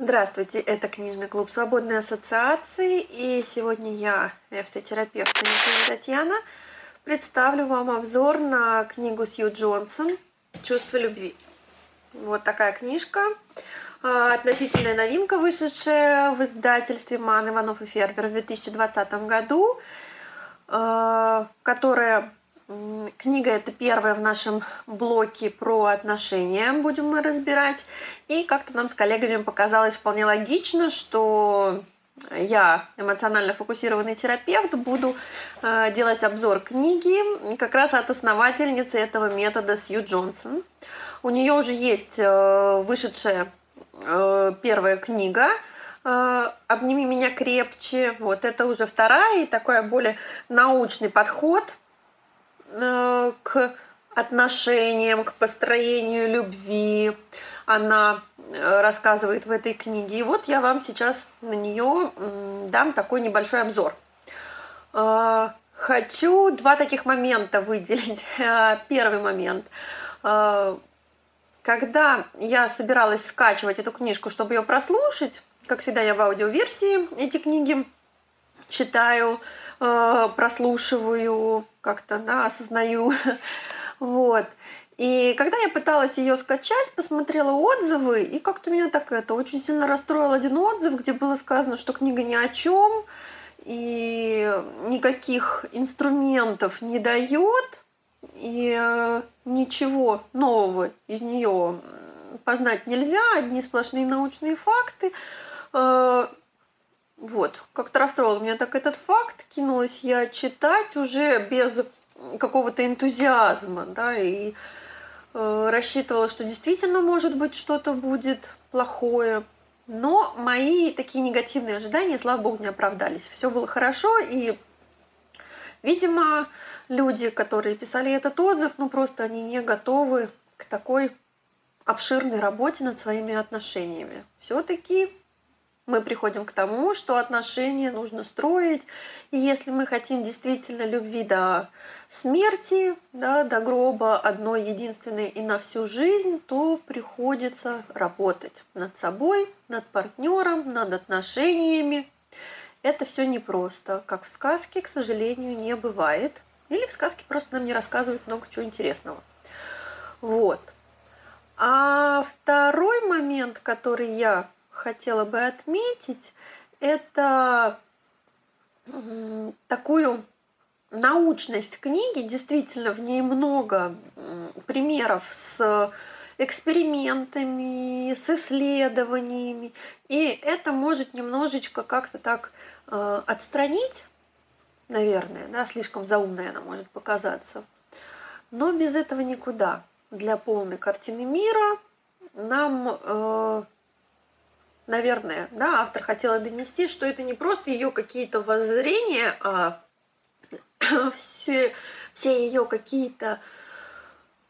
Здравствуйте, это книжный клуб Свободной ассоциации, и сегодня я, эфтотерапевт Татьяна, представлю вам обзор на книгу Сью Джонсон «Чувство любви». Вот такая книжка, а, относительная новинка, вышедшая в издательстве Ман Иванов и Фербер в 2020 году, а, которая Книга это первая в нашем блоке про отношения, будем мы разбирать. И как-то нам с коллегами показалось вполне логично, что я, эмоционально фокусированный терапевт, буду э, делать обзор книги как раз от основательницы этого метода Сью Джонсон. У нее уже есть э, вышедшая э, первая книга э, «Обними меня крепче». Вот это уже вторая и такой более научный подход – к отношениям, к построению любви. Она э, рассказывает в этой книге. И вот я вам сейчас на нее дам такой небольшой обзор. Э, хочу два таких момента выделить. Первый момент. Когда я собиралась скачивать эту книжку, чтобы ее прослушать, как всегда я в аудиоверсии эти книги читаю, прослушиваю, как-то, да, осознаю. вот. И когда я пыталась ее скачать, посмотрела отзывы, и как-то меня так это очень сильно расстроил один отзыв, где было сказано, что книга ни о чем, и никаких инструментов не дает, и э, ничего нового из нее познать нельзя, одни сплошные научные факты. Вот, как-то расстроил меня так этот факт. Кинулась я читать уже без какого-то энтузиазма, да, и э, рассчитывала, что действительно, может быть, что-то будет плохое. Но мои такие негативные ожидания, слава богу, не оправдались. Все было хорошо, и, видимо, люди, которые писали этот отзыв, ну просто они не готовы к такой обширной работе над своими отношениями. Все-таки мы приходим к тому, что отношения нужно строить. И если мы хотим действительно любви до смерти, да, до гроба одной единственной и на всю жизнь, то приходится работать над собой, над партнером, над отношениями. Это все непросто. Как в сказке, к сожалению, не бывает. Или в сказке просто нам не рассказывают много чего интересного. Вот. А второй момент, который я хотела бы отметить, это такую научность книги. Действительно, в ней много примеров с экспериментами, с исследованиями. И это может немножечко как-то так э, отстранить, наверное, да, слишком заумная она может показаться. Но без этого никуда. Для полной картины мира нам э, наверное, да, автор хотела донести, что это не просто ее какие-то воззрения, а все, все ее какие-то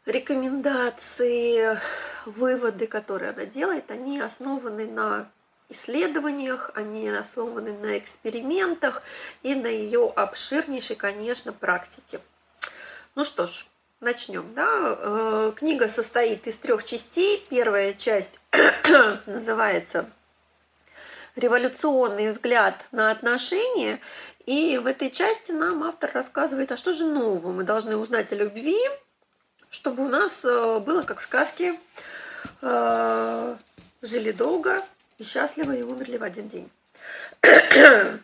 рекомендации, выводы, которые она делает, они основаны на исследованиях, они основаны на экспериментах и на ее обширнейшей, конечно, практике. Ну что ж, начнем. Да? Э, книга состоит из трех частей. Первая часть называется революционный взгляд на отношения. И в этой части нам автор рассказывает, а что же нового мы должны узнать о любви, чтобы у нас э, было как в сказке э, жили долго и счастливо и умерли в один день.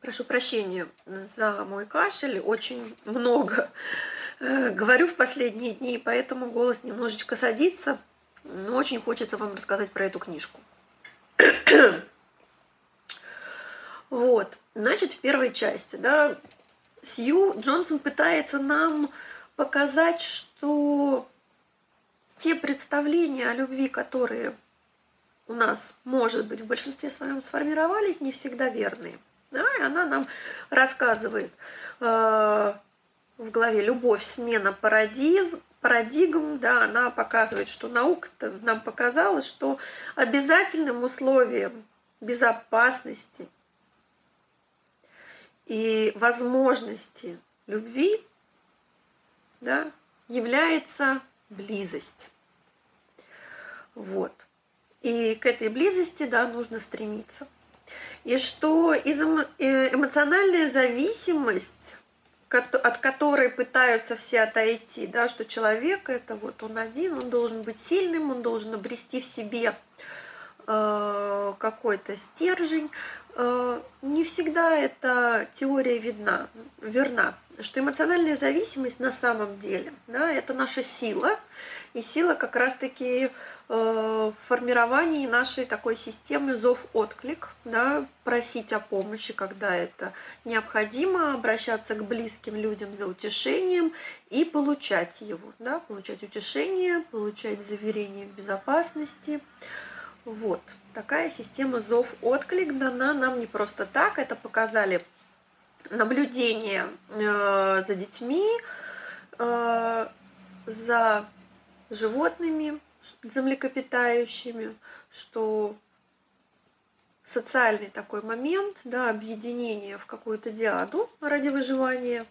Прошу прощения за мой кашель, очень много э, говорю в последние дни, поэтому голос немножечко садится, но очень хочется вам рассказать про эту книжку. вот, значит, в первой части, да, Сью Джонсон пытается нам показать, что те представления о любви, которые у нас, может быть, в большинстве своем сформировались, не всегда верные. Да, и она нам рассказывает э, в главе «Любовь, смена парадизм», парадигм, да, она показывает, что наука нам показала, что обязательным условием безопасности и возможности любви да, является близость. Вот. И к этой близости, да, нужно стремиться. И что э, эмоциональная зависимость, от которой пытаются все отойти, да, что человек это вот он один, он должен быть сильным, он должен обрести в себе э, какой-то стержень. Э, не всегда эта теория видна, верна, что эмоциональная зависимость на самом деле, да, это наша сила, и сила как раз-таки в формировании нашей такой системы зов-отклик, да, просить о помощи, когда это необходимо, обращаться к близким людям за утешением и получать его, да, получать утешение, получать заверение в безопасности. Вот. Такая система зов-отклик дана нам не просто так, это показали наблюдения э, за детьми, э, за животными, за млекопитающими, что социальный такой момент, да, объединение в какую-то диаду ради выживания,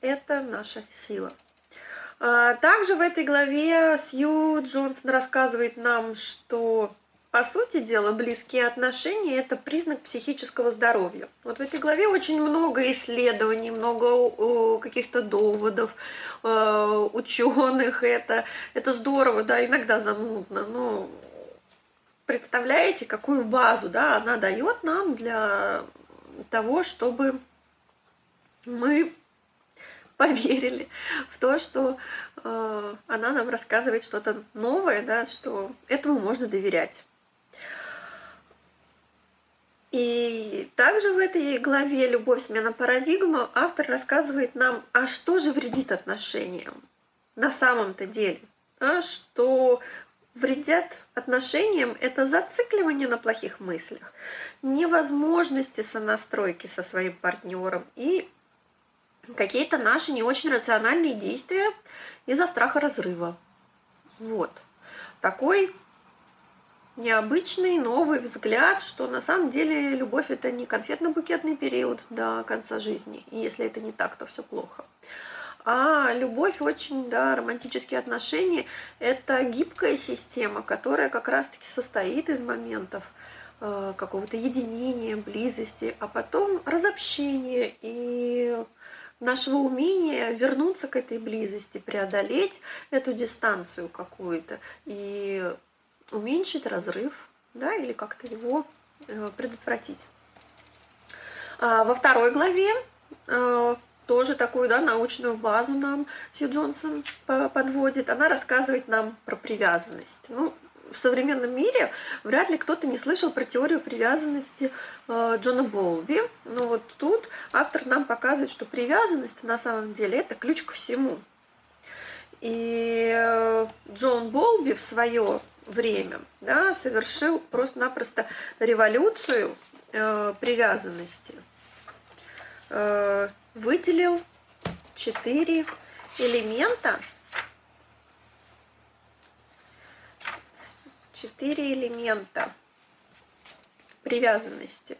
это наша сила. А, также в этой главе Сью Джонсон рассказывает нам, что по сути дела, близкие отношения – это признак психического здоровья. Вот в этой главе очень много исследований, много каких-то доводов э, ученых. Это, это здорово, да, иногда занудно, но представляете, какую базу да, она дает нам для того, чтобы мы поверили в то, что э, она нам рассказывает что-то новое, да, что этому можно доверять. И также в этой главе «Любовь. Смена парадигмы» автор рассказывает нам, а что же вредит отношениям на самом-то деле. А что вредят отношениям – это зацикливание на плохих мыслях, невозможности сонастройки со своим партнером и какие-то наши не очень рациональные действия из-за страха разрыва. Вот. Такой необычный, новый взгляд, что на самом деле любовь это не конфетно-букетный период до конца жизни. И если это не так, то все плохо. А любовь очень, да, романтические отношения – это гибкая система, которая как раз-таки состоит из моментов э, какого-то единения, близости, а потом разобщения и нашего умения вернуться к этой близости, преодолеть эту дистанцию какую-то и уменьшить разрыв, да, или как-то его э, предотвратить. А во второй главе э, тоже такую да, научную базу нам Сью Джонсон подводит. Она рассказывает нам про привязанность. Ну, в современном мире вряд ли кто-то не слышал про теорию привязанности э, Джона Болби. Но вот тут автор нам показывает, что привязанность на самом деле это ключ к всему. И Джон Болби в свое время, да, совершил просто-напросто революцию э, привязанности. Э, выделил четыре элемента, четыре элемента привязанности.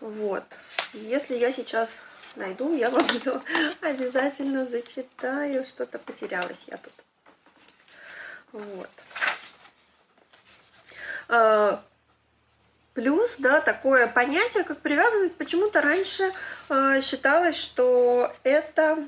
Вот. Если я сейчас найду, я вам ее обязательно зачитаю. Что-то потерялась я тут. Вот. Э, плюс, да, такое понятие, как привязанность, почему-то раньше э, считалось, что это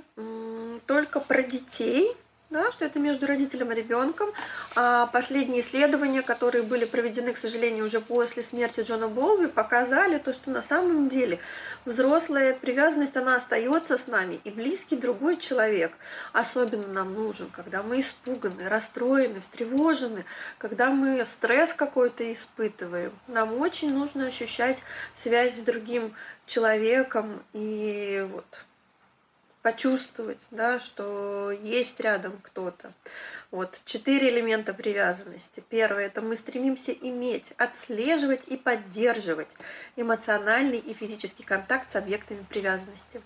только про детей, да, что это между родителем и ребенком. А последние исследования, которые были проведены, к сожалению, уже после смерти Джона Болви, показали то, что на самом деле взрослая привязанность, она остается с нами, и близкий другой человек особенно нам нужен, когда мы испуганы, расстроены, встревожены, когда мы стресс какой-то испытываем. Нам очень нужно ощущать связь с другим человеком и вот почувствовать, да, что есть рядом кто-то. Вот четыре элемента привязанности. Первое – это мы стремимся иметь, отслеживать и поддерживать эмоциональный и физический контакт с объектами привязанности.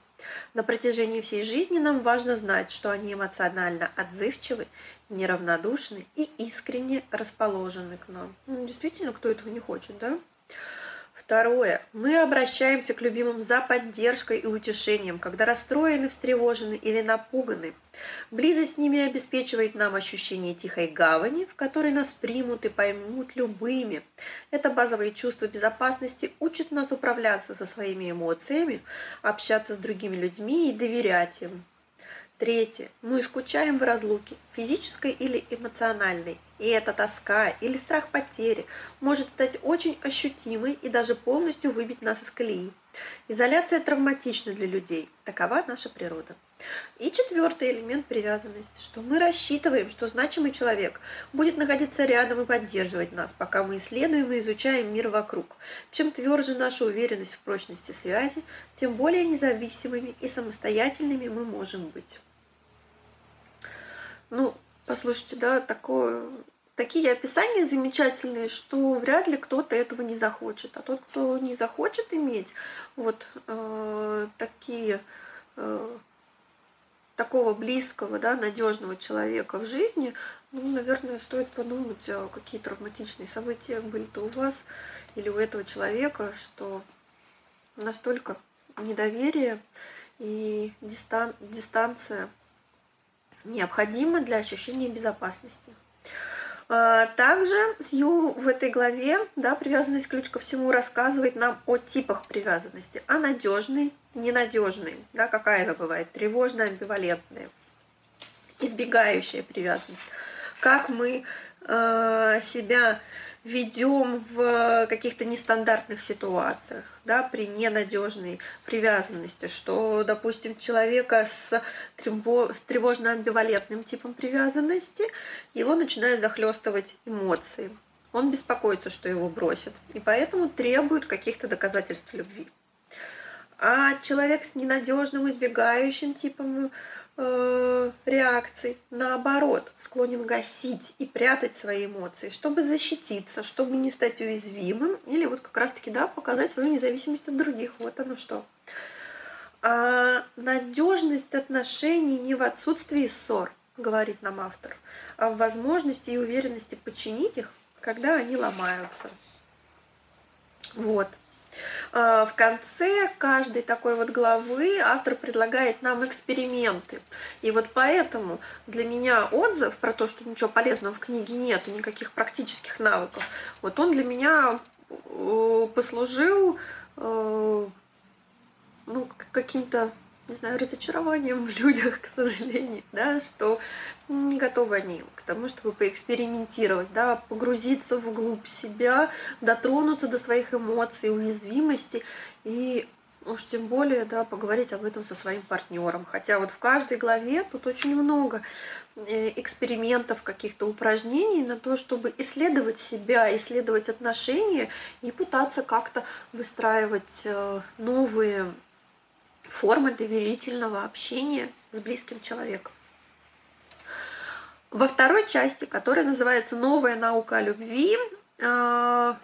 На протяжении всей жизни нам важно знать, что они эмоционально отзывчивы, неравнодушны и искренне расположены к нам. Ну, действительно, кто этого не хочет, да? Второе. Мы обращаемся к любимым за поддержкой и утешением, когда расстроены, встревожены или напуганы. Близость с ними обеспечивает нам ощущение тихой гавани, в которой нас примут и поймут любыми. Это базовые чувства безопасности учат нас управляться со своими эмоциями, общаться с другими людьми и доверять им. Третье. Мы скучаем в разлуке, физической или эмоциональной. И эта тоска или страх потери может стать очень ощутимой и даже полностью выбить нас из колеи. Изоляция травматична для людей. Такова наша природа. И четвертый элемент привязанности, что мы рассчитываем, что значимый человек будет находиться рядом и поддерживать нас, пока мы исследуем и изучаем мир вокруг. Чем тверже наша уверенность в прочности связи, тем более независимыми и самостоятельными мы можем быть. Ну, послушайте, да, такое, такие описания замечательные, что вряд ли кто-то этого не захочет. А тот, кто не захочет иметь вот э, такие э, такого близкого, да, надежного человека в жизни, ну, наверное, стоит подумать, а какие травматичные события были-то у вас или у этого человека, что настолько недоверие и дистан дистанция необходимо для ощущения безопасности. А, также Сью в этой главе, да, привязанность ключ ко всему, рассказывает нам о типах привязанности, о надежной, ненадежной, да, какая она бывает, тревожная, амбивалентная, избегающая привязанность, как мы э, себя ведем в каких-то нестандартных ситуациях, да, при ненадежной привязанности, что, допустим, человека с, с тревожно-амбивалентным типом привязанности, его начинают захлестывать эмоции. Он беспокоится, что его бросят, и поэтому требует каких-то доказательств любви. А человек с ненадежным, избегающим типом э, реакций, наоборот, склонен гасить и прятать свои эмоции, чтобы защититься, чтобы не стать уязвимым или вот как раз-таки, да, показать свою независимость от других. Вот оно что. А надежность отношений не в отсутствии ссор, говорит нам автор, а в возможности и уверенности починить их, когда они ломаются. Вот. А, в конце каждой такой вот главы автор предлагает нам эксперименты. И вот поэтому для меня отзыв про то, что ничего полезного в книге нету, никаких практических навыков, вот он для меня э, послужил э, ну, каким-то не знаю, разочарованием в людях, к сожалению, да, что не готовы они к тому, чтобы поэкспериментировать, да, погрузиться вглубь себя, дотронуться до своих эмоций, уязвимости и уж тем более, да, поговорить об этом со своим партнером. Хотя вот в каждой главе тут очень много э, экспериментов, каких-то упражнений на то, чтобы исследовать себя, исследовать отношения и пытаться как-то выстраивать э, новые формы доверительного общения с близким человеком. Во второй части, которая называется «Новая наука о любви», э,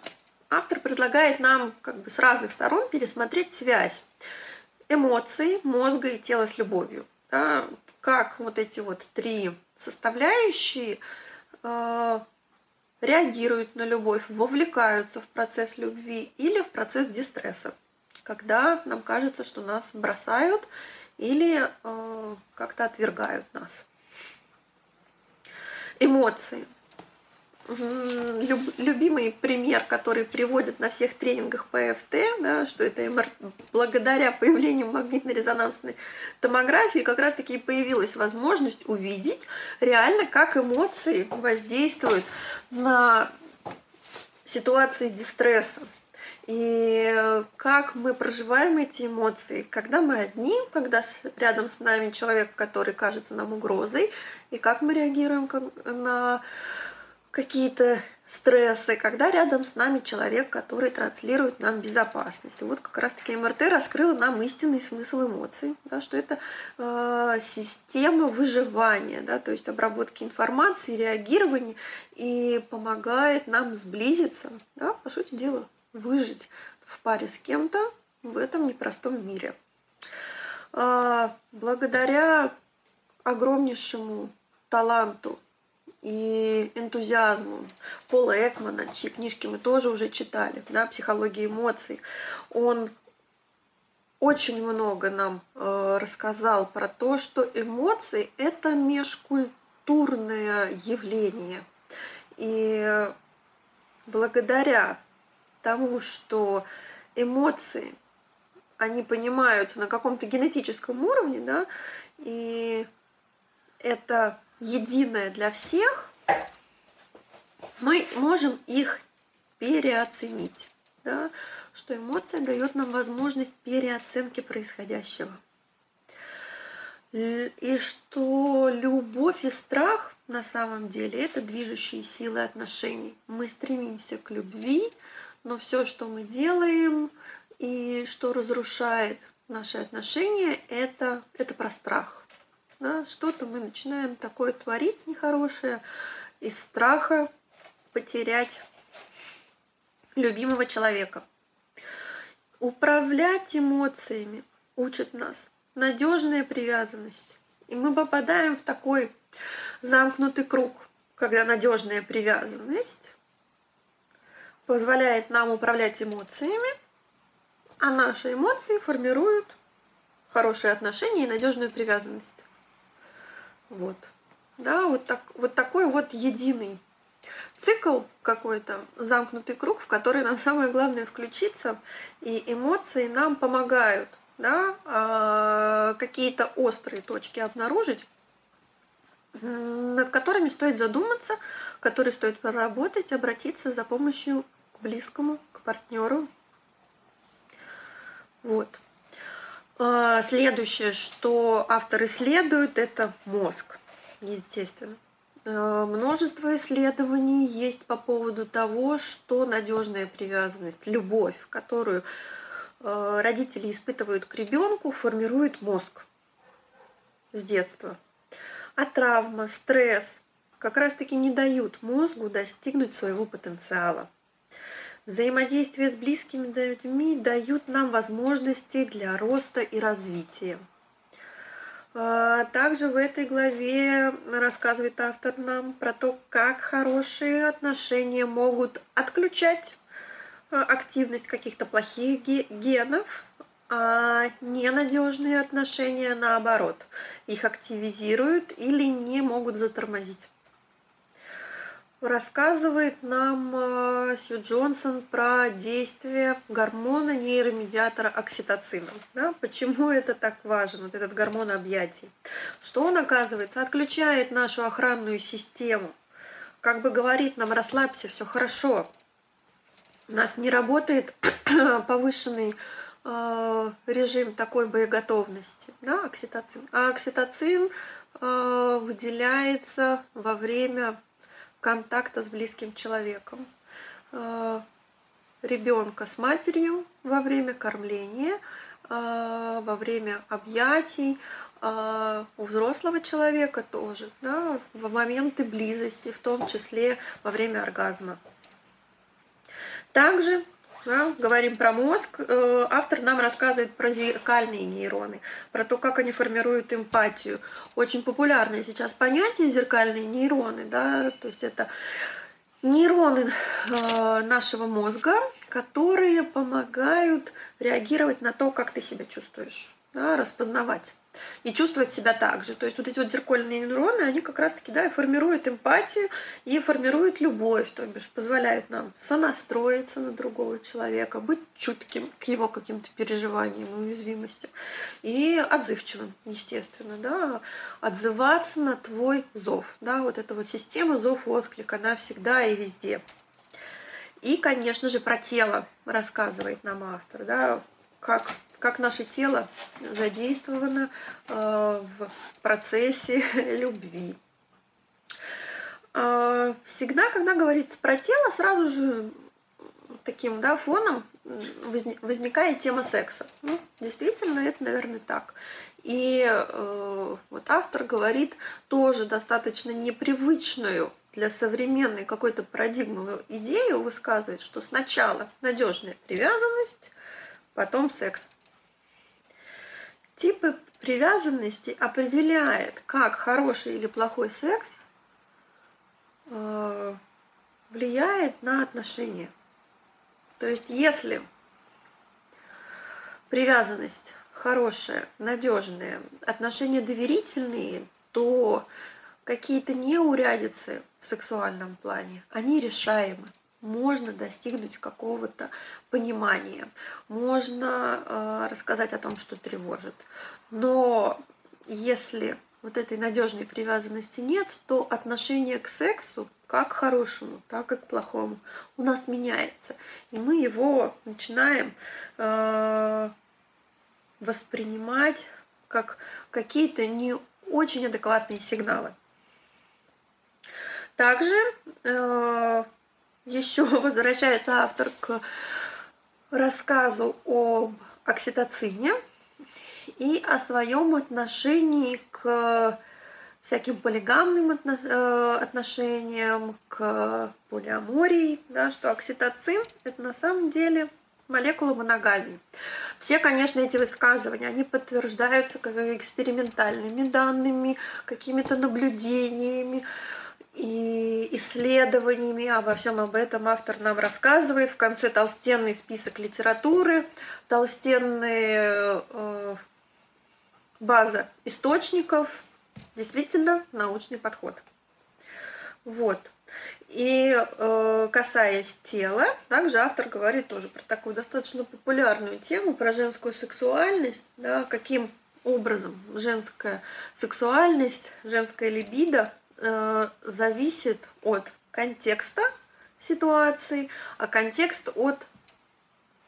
автор предлагает нам как бы с разных сторон пересмотреть связь эмоций, мозга и тела с любовью. Да, как вот эти вот три составляющие э, реагируют на любовь, вовлекаются в процесс любви или в процесс дистресса когда нам кажется, что нас бросают или э, как-то отвергают нас. Эмоции. Люб, любимый пример, который приводят на всех тренингах по ФТ, да, что это МР... благодаря появлению магнитно-резонансной томографии как раз-таки и появилась возможность увидеть реально, как эмоции воздействуют на ситуации дистресса. И как мы проживаем эти эмоции, когда мы одни, когда рядом с нами человек, который кажется нам угрозой, и как мы реагируем на какие-то стрессы, когда рядом с нами человек, который транслирует нам безопасность. И вот как раз-таки МРТ раскрыла нам истинный смысл эмоций, да, что это э, система выживания, да, то есть обработки информации, реагирования и помогает нам сблизиться, да, по сути дела, выжить в паре с кем-то в этом непростом мире. А, благодаря огромнейшему таланту и энтузиазмом. Пола Экмана, чьи книжки мы тоже уже читали, да, «Психология эмоций», он очень много нам э, рассказал про то, что эмоции – это межкультурное явление. И благодаря тому, что эмоции, они понимаются на каком-то генетическом уровне, да, и это единое для всех, мы можем их переоценить. Да? Что эмоция дает нам возможность переоценки происходящего. И что любовь и страх на самом деле это движущие силы отношений. Мы стремимся к любви, но все, что мы делаем и что разрушает наши отношения, это, это про страх. Да? Что-то мы начинаем такое творить нехорошее из страха потерять любимого человека. Управлять эмоциями учит нас надежная привязанность. И мы попадаем в такой замкнутый круг, когда надежная привязанность позволяет нам управлять эмоциями, а наши эмоции формируют хорошие отношения и надежную привязанность. Вот. Да, вот, так, вот такой вот единый цикл какой-то, замкнутый круг, в который нам самое главное включиться, и эмоции нам помогают да, а, какие-то острые точки обнаружить, над которыми стоит задуматься, которые стоит проработать, обратиться за помощью близкому, к партнеру. Вот. А, следующее, что автор исследует, это мозг, естественно. А, множество исследований есть по поводу того, что надежная привязанность, любовь, которую а, родители испытывают к ребенку, формирует мозг с детства. А травма, стресс как раз-таки не дают мозгу достигнуть своего потенциала. Взаимодействие с близкими людьми дают нам возможности для роста и развития. А, также в этой главе рассказывает автор нам про то, как хорошие отношения могут отключать а, активность каких-то плохих генов, а ненадежные отношения, наоборот, их активизируют или не могут затормозить рассказывает нам э, Сью Джонсон про действие гормона нейромедиатора окситоцина. Да? Почему это так важен, вот этот гормон объятий? Что он, оказывается, отключает нашу охранную систему, как бы говорит нам, расслабься, все хорошо. У нас не работает повышенный э, режим такой боеготовности, да, окситоцин. А окситоцин э, выделяется во время контакта с близким человеком. Э, Ребенка с матерью во время кормления, э, во время объятий, э, у взрослого человека тоже, да, в моменты близости, в том числе во время оргазма. Также да, говорим про мозг, э, автор нам рассказывает про зеркальные нейроны, про то, как они формируют эмпатию. Очень популярное сейчас понятие зеркальные нейроны, да, то есть это нейроны э, нашего мозга, которые помогают реагировать на то, как ты себя чувствуешь, да, распознавать и чувствовать себя так же. То есть вот эти вот зеркальные нейроны, они как раз-таки да, формируют эмпатию и формируют любовь, то бишь позволяют нам сонастроиться на другого человека, быть чутким к его каким-то переживаниям и уязвимостям и отзывчивым, естественно, да, отзываться на твой зов, да, вот эта вот система зов-отклик, она всегда и везде. И, конечно же, про тело рассказывает нам автор, да, как как наше тело задействовано э, в процессе любви. Э, всегда, когда говорится про тело, сразу же таким да, фоном возникает тема секса. Ну, действительно, это, наверное, так. И э, вот автор говорит тоже достаточно непривычную для современной какой-то парадигмы идею высказывает, что сначала надежная привязанность, потом секс. Типы привязанности определяет, как хороший или плохой секс э, влияет на отношения. То есть если привязанность хорошая, надежная, отношения доверительные, то какие-то неурядицы в сексуальном плане, они решаемы. Можно достигнуть какого-то понимания, можно э, рассказать о том, что тревожит. Но если вот этой надежной привязанности нет, то отношение к сексу, как к хорошему, так и к плохому, у нас меняется. И мы его начинаем э, воспринимать как какие-то не очень адекватные сигналы. Также э, еще возвращается автор к рассказу об окситоцине и о своем отношении к всяким полигамным э, отношениям, к полиамории, да, что окситоцин – это на самом деле молекула моногамии. Все, конечно, эти высказывания, они подтверждаются как экспериментальными данными, какими-то наблюдениями и исследованиями. Обо всем об этом автор нам рассказывает. В конце толстенный список литературы, толстенная э, база источников, действительно научный подход. Вот. И э, касаясь тела, также автор говорит тоже про такую достаточно популярную тему, про женскую сексуальность, да, каким образом женская сексуальность, женская либидо э, зависит от контекста ситуации, а контекст от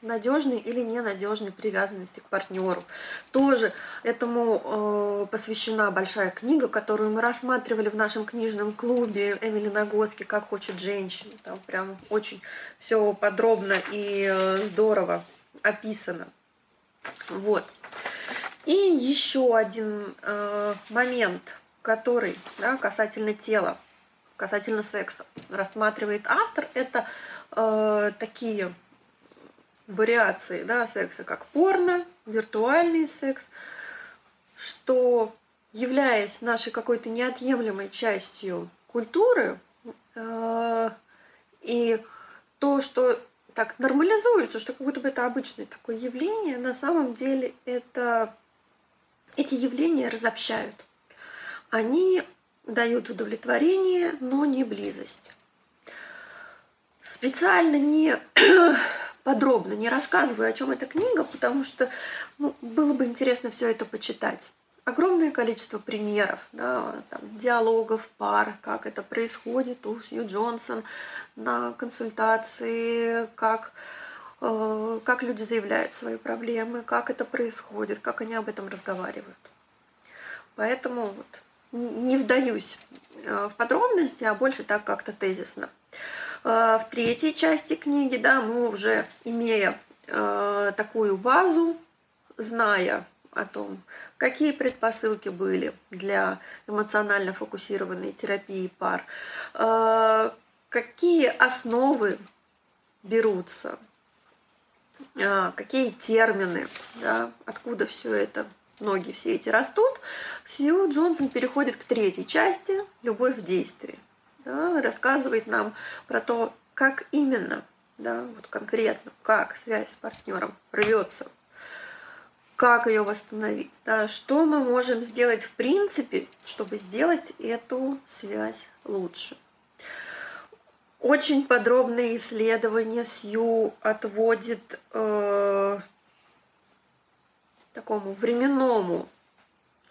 надежной или ненадежной привязанности к партнеру. Тоже этому э, посвящена большая книга, которую мы рассматривали в нашем книжном клубе Эмили Нагоски «Как хочет женщина». Там прям очень все подробно и э, здорово описано. Вот. И еще один э, момент, который да, касательно тела, касательно секса рассматривает автор, это э, такие вариации да, секса, как порно, виртуальный секс, что, являясь нашей какой-то неотъемлемой частью культуры, э, и то, что так нормализуется, что как будто бы это обычное такое явление, на самом деле это эти явления разобщают. Они дают удовлетворение, но не близость. Специально не подробно не рассказываю, о чем эта книга, потому что ну, было бы интересно все это почитать. Огромное количество примеров, да, там, диалогов пар, как это происходит у Сью Джонсон на консультации, как, э, как люди заявляют свои проблемы, как это происходит, как они об этом разговаривают. Поэтому вот, не вдаюсь э, в подробности, а больше так как-то тезисно. А, в третьей части книги, да, мы уже имея э, такую базу, зная о том, какие предпосылки были для эмоционально фокусированной терапии пар, э, какие основы берутся, э, какие термины, да, откуда все это, ноги все эти растут, Сью Джонсон переходит к третьей части «Любовь в действии» да, рассказывает нам про то, как именно, да, вот конкретно, как связь с партнером рвется, как ее восстановить, да, что мы можем сделать в принципе, чтобы сделать эту связь лучше. Очень подробное исследование Сью отводит э, такому временному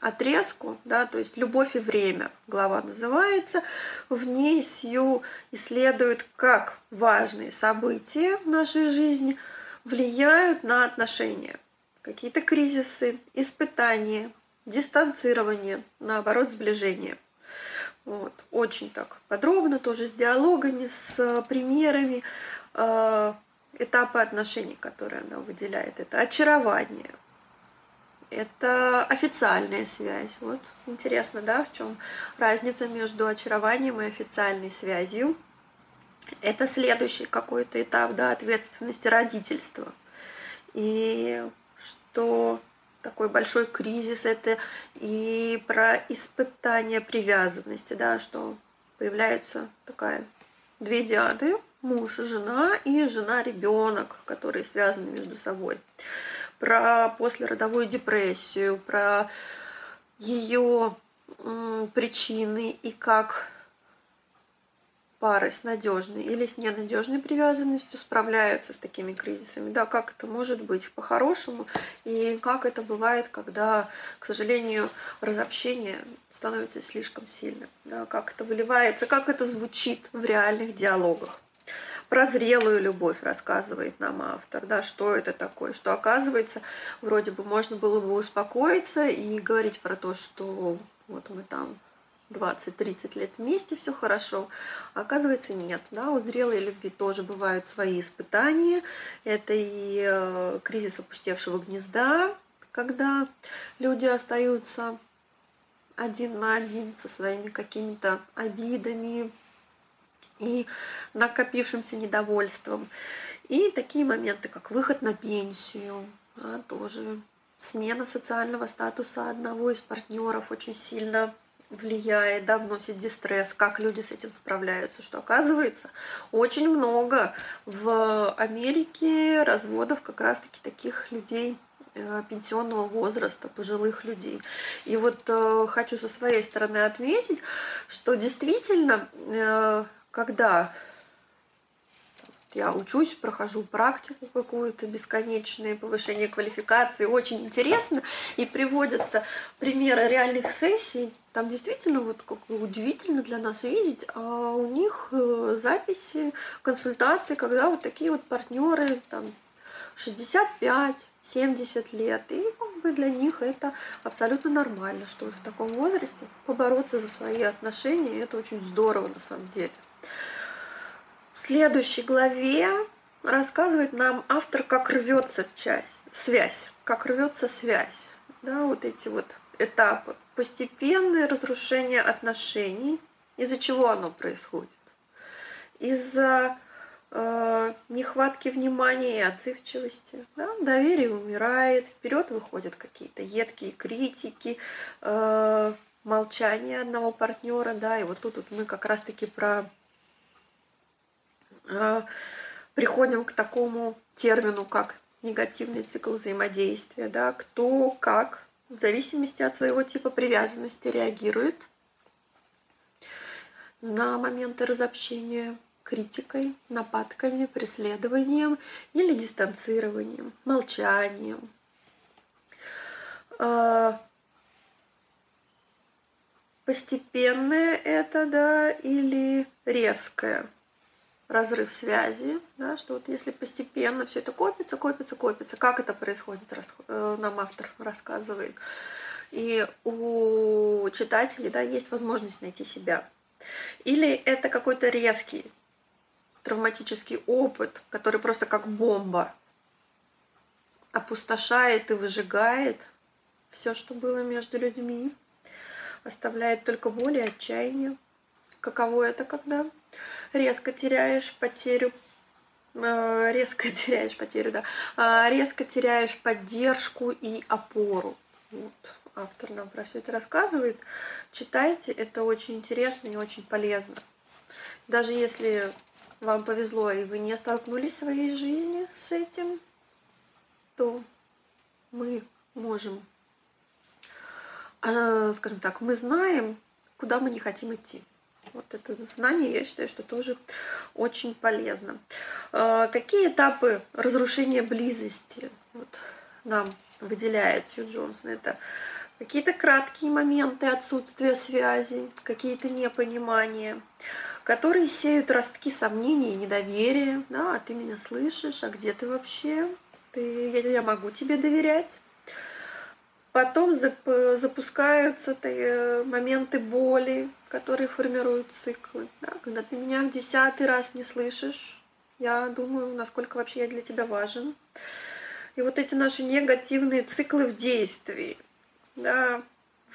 отрезку, да, то есть «Любовь и время» глава называется. В ней Сью исследует, как важные события в нашей жизни влияют на отношения. Какие-то кризисы, испытания, дистанцирование, наоборот, сближение. Вот. Очень так подробно, тоже с диалогами, с примерами э, этапа отношений, которые она выделяет. Это очарование, это официальная связь. Вот интересно, да, в чем разница между очарованием и официальной связью. Это следующий какой-то этап да, ответственности родительства. И что такой большой кризис это и про испытание привязанности, да, что появляется такая две диады, муж и жена, и жена-ребенок, которые связаны между собой. Про послеродовую депрессию, про ее причины и как пары с надежной или с ненадежной привязанностью справляются с такими кризисами. Да, как это может быть по-хорошему, и как это бывает, когда, к сожалению, разобщение становится слишком сильным. Да, как это выливается, как это звучит в реальных диалогах. Про зрелую любовь рассказывает нам автор, да, что это такое, что оказывается, вроде бы можно было бы успокоиться и говорить про то, что вот мы там 20-30 лет вместе, все хорошо. Оказывается, нет. Да? У зрелой любви тоже бывают свои испытания. Это и э, кризис опустевшего гнезда, когда люди остаются один на один со своими какими-то обидами и накопившимся недовольством. И такие моменты, как выход на пенсию, да, тоже смена социального статуса одного из партнеров очень сильно влияет, да, вносит дистресс, как люди с этим справляются, что оказывается очень много в Америке разводов как раз-таки таких людей э, пенсионного возраста, пожилых людей. И вот э, хочу со своей стороны отметить, что действительно, э, когда я учусь, прохожу практику какую-то, бесконечное повышение квалификации, очень интересно, и приводятся примеры реальных сессий, там действительно вот как удивительно для нас видеть, а у них э, записи, консультации, когда вот такие вот партнеры там 65, 70 лет, и как бы для них это абсолютно нормально, что в таком возрасте побороться за свои отношения, это очень здорово на самом деле. В следующей главе рассказывает нам автор, как рвется часть, связь, как рвется связь, да, вот эти вот этапы постепенное разрушение отношений. Из-за чего оно происходит? Из-за э, нехватки внимания и отзывчивости. Да? Доверие умирает, вперед выходят какие-то едкие критики, э, молчание одного партнера, да, и вот тут вот мы как раз-таки про приходим к такому термину, как негативный цикл взаимодействия, да, кто как в зависимости от своего типа привязанности реагирует на моменты разобщения критикой, нападками, преследованием или дистанцированием, молчанием. А, постепенное это, да, или резкое – разрыв связи, да, что вот если постепенно все это копится, копится, копится, как это происходит, э, нам автор рассказывает. И у читателей да, есть возможность найти себя. Или это какой-то резкий травматический опыт, который просто как бомба опустошает и выжигает все, что было между людьми, оставляет только боль и отчаяние. Каково это, когда резко теряешь потерю э, резко теряешь потерю, да, а, резко теряешь поддержку и опору. Вот. Автор нам про все это рассказывает. Читайте, это очень интересно и очень полезно. Даже если вам повезло и вы не столкнулись в своей жизни с этим, то мы можем, э, скажем так, мы знаем, куда мы не хотим идти. Вот это знание, я считаю, что тоже очень полезно. А, какие этапы разрушения близости вот, нам выделяет Сью Джонсон? Это какие-то краткие моменты отсутствия связи, какие-то непонимания, которые сеют ростки сомнений и недоверия. Да, а ты меня слышишь, а где ты вообще? Ты, я, я могу тебе доверять? Потом запускаются э, моменты боли, которые формируют циклы. Да? Когда ты меня в десятый раз не слышишь, я думаю, насколько вообще я для тебя важен. И вот эти наши негативные циклы в действии, да,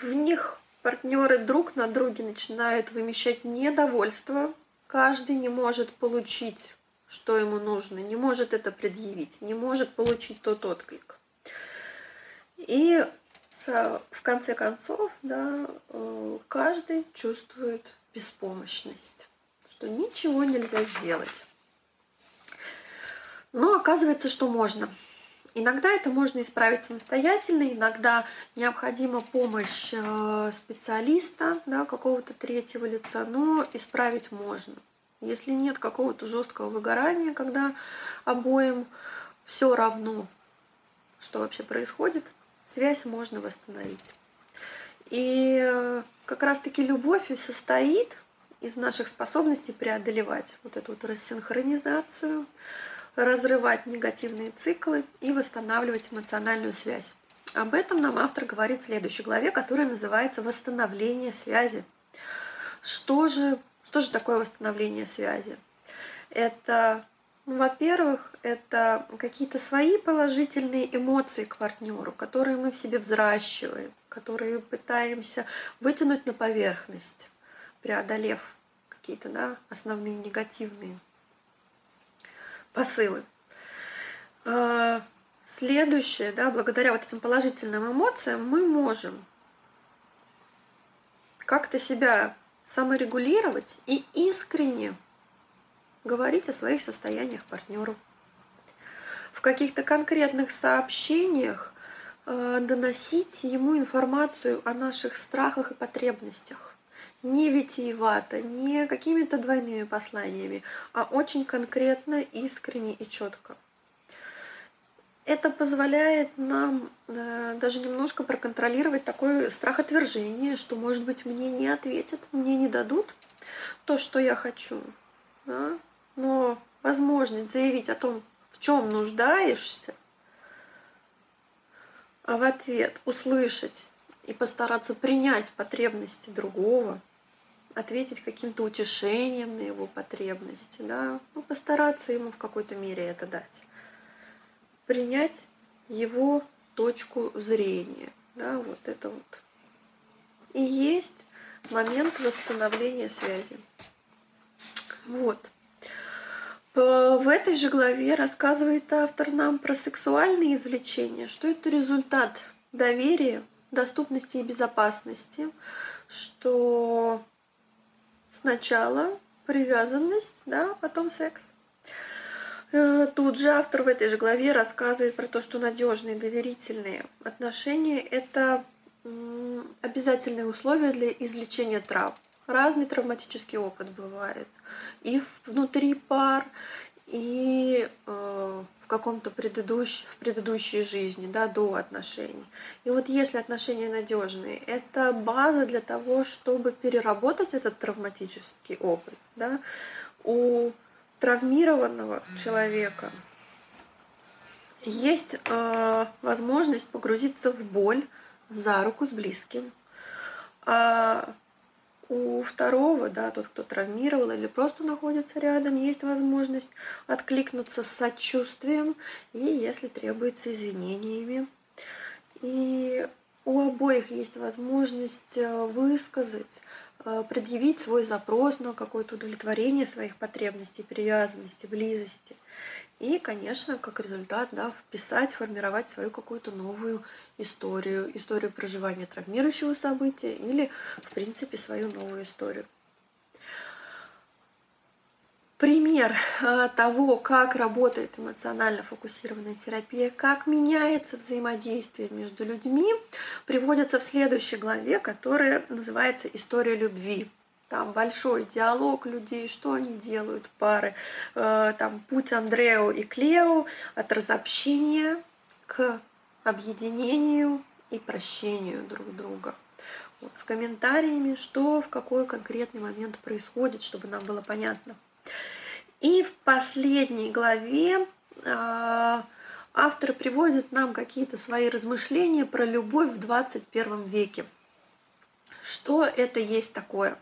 в них партнеры друг на друге начинают вымещать недовольство. Каждый не может получить, что ему нужно, не может это предъявить, не может получить тот отклик. И в конце концов, да, э, каждый чувствует беспомощность, что ничего нельзя сделать. Но оказывается, что можно. Иногда это можно исправить самостоятельно, иногда необходима помощь э, специалиста, да, какого-то третьего лица, но исправить можно. Если нет какого-то жесткого выгорания, когда обоим все равно, что вообще происходит, связь можно восстановить. И э, как раз-таки любовь и состоит из наших способностей преодолевать вот эту вот рассинхронизацию, разрывать негативные циклы и восстанавливать эмоциональную связь. Об этом нам автор говорит в следующей главе, которая называется «Восстановление связи». Что же, что же такое восстановление связи? Это, во-первых, это какие-то свои положительные эмоции к партнеру, которые мы в себе взращиваем, которые пытаемся вытянуть на поверхность, преодолев какие-то да, основные негативные посылы. А, следующее, да, благодаря вот этим положительным эмоциям мы можем как-то себя саморегулировать и искренне говорить о своих состояниях партнеру. В каких-то конкретных сообщениях э, доносить ему информацию о наших страхах и потребностях не витиевато, не какими-то двойными посланиями, а очень конкретно, искренне и четко. Это позволяет нам э, даже немножко проконтролировать такое страхотвержение, что, может быть, мне не ответят, мне не дадут то, что я хочу. Да? Но возможность заявить о том, в чем нуждаешься, а в ответ услышать и постараться принять потребности другого – ответить каким-то утешением на его потребности, да, ну, постараться ему в какой-то мере это дать. Принять его точку зрения, да, вот это вот. И есть момент восстановления связи. Вот. В этой же главе рассказывает автор нам про сексуальные извлечения, что это результат доверия, доступности и безопасности, что Сначала привязанность, да, потом секс. Э, тут же автор в этой же главе рассказывает про то, что надежные доверительные отношения – это обязательные условия для излечения травм. Разный травматический опыт бывает. И внутри пар, и э, в каком-то предыдущем, в предыдущей жизни, да, до отношений. И вот если отношения надежные, это база для того, чтобы переработать этот травматический опыт, да, у травмированного человека есть э, возможность погрузиться в боль за руку с близким. А у второго, да, тот, кто травмировал или просто находится рядом, есть возможность откликнуться с сочувствием и, если требуется, извинениями. И у обоих есть возможность э, высказать, э, предъявить свой запрос на какое-то удовлетворение своих потребностей, привязанности, близости. И, конечно, как результат, да, вписать, формировать свою какую-то новую историю, историю проживания травмирующего события или, в принципе, свою новую историю. Пример э, того, как работает эмоционально фокусированная терапия, как меняется взаимодействие между людьми, приводится в следующей главе, которая называется «История любви». Там большой диалог людей, что они делают, пары. Э, там путь Андрео и Клео от разобщения к объединению и прощению друг друга. Вот, с комментариями, что в какой конкретный момент происходит, чтобы нам было понятно. И в последней главе э, автор приводит нам какие-то свои размышления про любовь в 21 веке. Что это есть такое?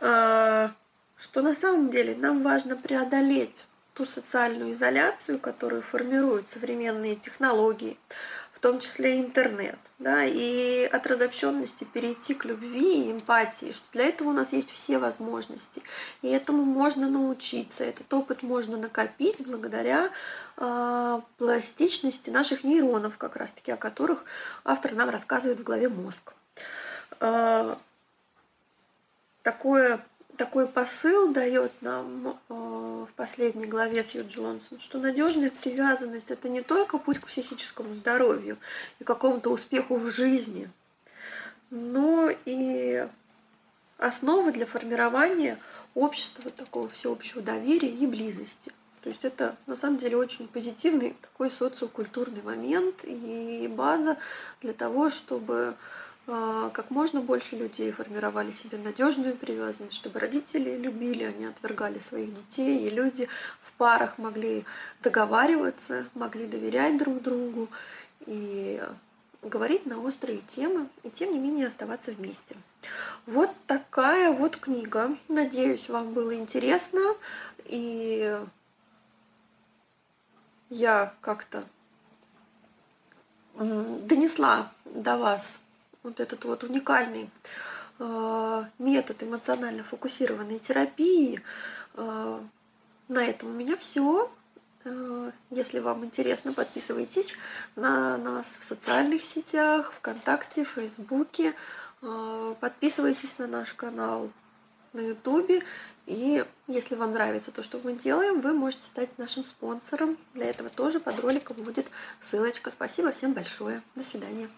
Э, что на самом деле нам важно преодолеть ту социальную изоляцию, которую формируют современные технологии, в том числе интернет, да, и от разобщенности перейти к любви и эмпатии, что для этого у нас есть все возможности, и этому можно научиться, этот опыт можно накопить благодаря э, пластичности наших нейронов, как раз-таки, о которых автор нам рассказывает в главе «Мозг». Э, такое, такой посыл дает нам э, в последней главе Сью Джонсон, что надежная привязанность это не только путь к психическому здоровью и какому-то успеху в жизни, но и основа для формирования общества такого всеобщего доверия и близости. То есть это на самом деле очень позитивный такой социокультурный момент и база для того, чтобы как можно больше людей формировали себе надежную привязанность, чтобы родители любили, они отвергали своих детей, и люди в парах могли договариваться, могли доверять друг другу и говорить на острые темы, и тем не менее оставаться вместе. Вот такая вот книга. Надеюсь, вам было интересно, и я как-то донесла до вас вот этот вот уникальный э, метод эмоционально фокусированной терапии. Э, на этом у меня все. Э, если вам интересно, подписывайтесь на нас в социальных сетях, ВКонтакте, Фейсбуке. Подписывайтесь на наш канал на Ютубе. И если вам нравится то, что мы делаем, вы можете стать нашим спонсором. Для этого тоже под роликом будет ссылочка. Спасибо всем большое. До свидания.